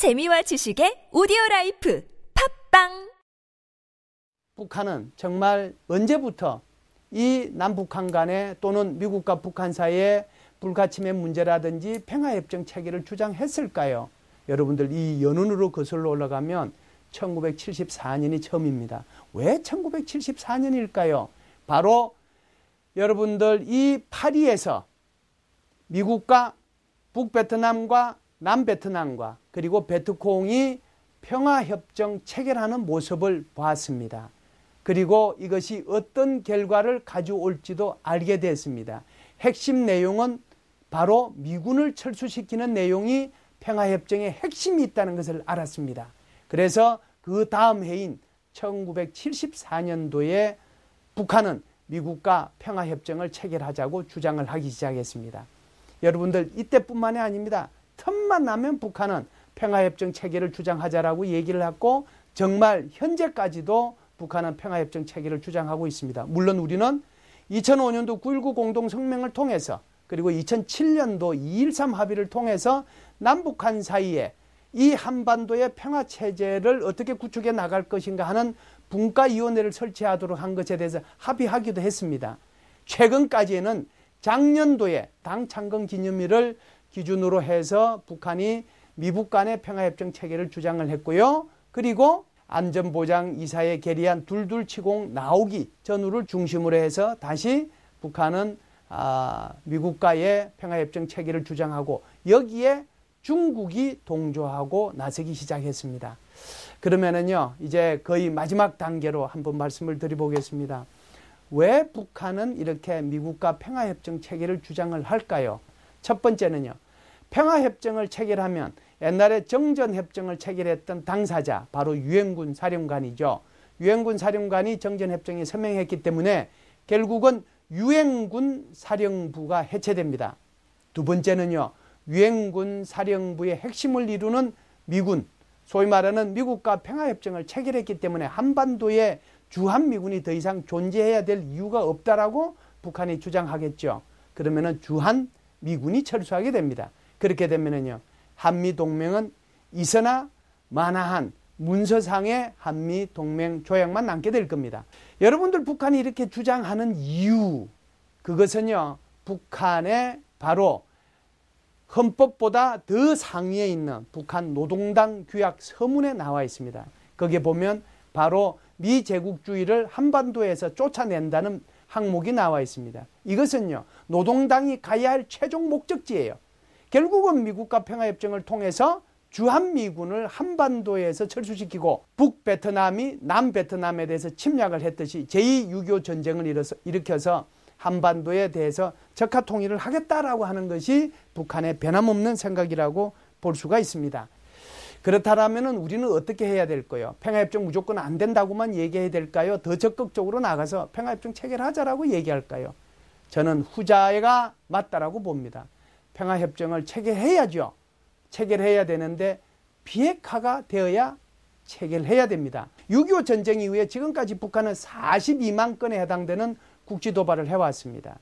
재미와 지식의 오디오 라이프 팟빵 북한은 정말 언제부터 이 남북한 간에 또는 미국과 북한 사이에 불가침의 문제라든지 평화협정 체계를 주장했을까요? 여러분들 이 연원으로 거슬러 올라가면 1974년이 처음입니다. 왜 1974년일까요? 바로 여러분들 이 파리에서 미국과 북베트남과 남베트남과 그리고 베트콩이 평화협정 체결하는 모습을 보았습니다. 그리고 이것이 어떤 결과를 가져올지도 알게 됐습니다. 핵심 내용은 바로 미군을 철수시키는 내용이 평화협정의 핵심이 있다는 것을 알았습니다. 그래서 그 다음 해인 1974년도에 북한은 미국과 평화협정을 체결하자고 주장을 하기 시작했습니다. 여러분들 이때뿐만이 아닙니다. 틈만 나면 북한은 평화협정 체계를 주장하자라고 얘기를 했고 정말 현재까지도 북한은 평화협정 체계를 주장하고 있습니다. 물론 우리는 2005년도 9.19 공동성명을 통해서 그리고 2007년도 2.13 합의를 통해서 남북한 사이에 이 한반도의 평화 체제를 어떻게 구축해 나갈 것인가 하는 분과위원회를 설치하도록 한 것에 대해서 합의하기도 했습니다. 최근까지는 작년도에 당 창건 기념일을 기준으로 해서 북한이 미북 간의 평화협정 체계를 주장을 했고요. 그리고 안전보장 이사에 계리한 둘둘치공 나오기 전후를 중심으로 해서 다시 북한은 아, 미국과의 평화협정 체계를 주장하고 여기에 중국이 동조하고 나서기 시작했습니다. 그러면은요, 이제 거의 마지막 단계로 한번 말씀을 드려보겠습니다. 왜 북한은 이렇게 미국과 평화협정 체계를 주장을 할까요? 첫 번째는요, 평화협정을 체결하면 옛날에 정전협정을 체결했던 당사자, 바로 유엔군 사령관이죠. 유엔군 사령관이 정전협정에 서명했기 때문에 결국은 유엔군 사령부가 해체됩니다. 두 번째는요, 유엔군 사령부의 핵심을 이루는 미군, 소위 말하는 미국과 평화협정을 체결했기 때문에 한반도에 주한미군이 더 이상 존재해야 될 이유가 없다라고 북한이 주장하겠죠. 그러면은 주한 미군이 철수하게 됩니다. 그렇게 되면은요, 한미 동맹은 있으나 만화한 문서상의 한미 동맹 조약만 남게 될 겁니다. 여러분들 북한이 이렇게 주장하는 이유, 그것은요, 북한의 바로 헌법보다 더 상위에 있는 북한 노동당 규약 서문에 나와 있습니다. 거기에 보면 바로 미제국주의를 한반도에서 쫓아낸다는 항목이 나와 있습니다. 이것은요, 노동당이 가야 할 최종 목적지예요. 결국은 미국과 평화협정을 통해서 주한미군을 한반도에서 철수시키고 북베트남이 남베트남에 대해서 침략을 했듯이 제2 6.25 전쟁을 일으켜서 한반도에 대해서 적화 통일을 하겠다라고 하는 것이 북한의 변함없는 생각이라고 볼 수가 있습니다. 그렇다면 우리는 어떻게 해야 될까요? 평화협정 무조건 안 된다고만 얘기해야 될까요? 더 적극적으로 나가서 평화협정 체결하자라고 얘기할까요? 저는 후자가 맞다라고 봅니다. 평화협정을 체결해야죠. 체결해야 되는데 비핵화가 되어야 체결해야 됩니다. 6.25 전쟁 이후에 지금까지 북한은 42만 건에 해당되는 국지 도발을 해왔습니다.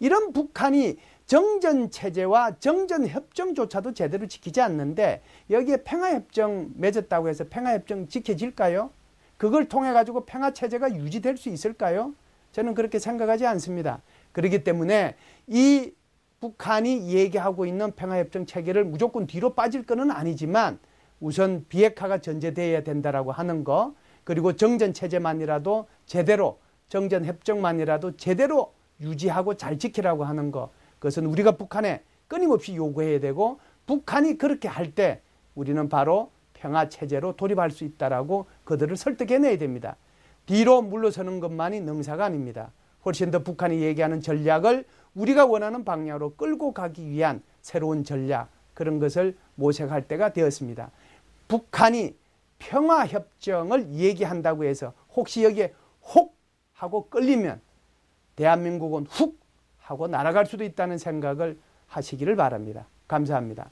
이런 북한이 정전 체제와 정전 협정조차도 제대로 지키지 않는데 여기에 평화 협정 맺었다고 해서 평화 협정 지켜질까요? 그걸 통해 가지고 평화 체제가 유지될 수 있을까요? 저는 그렇게 생각하지 않습니다. 그렇기 때문에 이 북한이 얘기하고 있는 평화 협정 체계를 무조건 뒤로 빠질 것은 아니지만 우선 비핵화가 전제되어야 된다라고 하는 거 그리고 정전 체제만이라도 제대로 정전 협정만이라도 제대로 유지하고 잘 지키라고 하는 것 그것은 우리가 북한에 끊임없이 요구해야 되고 북한이 그렇게 할 때 우리는 바로 평화 체제로 돌입할 수 있다라고 그들을 설득해내야 됩니다. 뒤로 물러서는 것만이 능사가 아닙니다. 훨씬 더 북한이 얘기하는 전략을 우리가 원하는 방향으로 끌고 가기 위한 새로운 전략 그런 것을 모색할 때가 되었습니다. 북한이 평화 협정을 얘기한다고 해서 혹시 여기에 혹 하고 끌리면 대한민국은 훅 하고 날아갈 수도 있다는 생각을 하시기를 바랍니다. 감사합니다.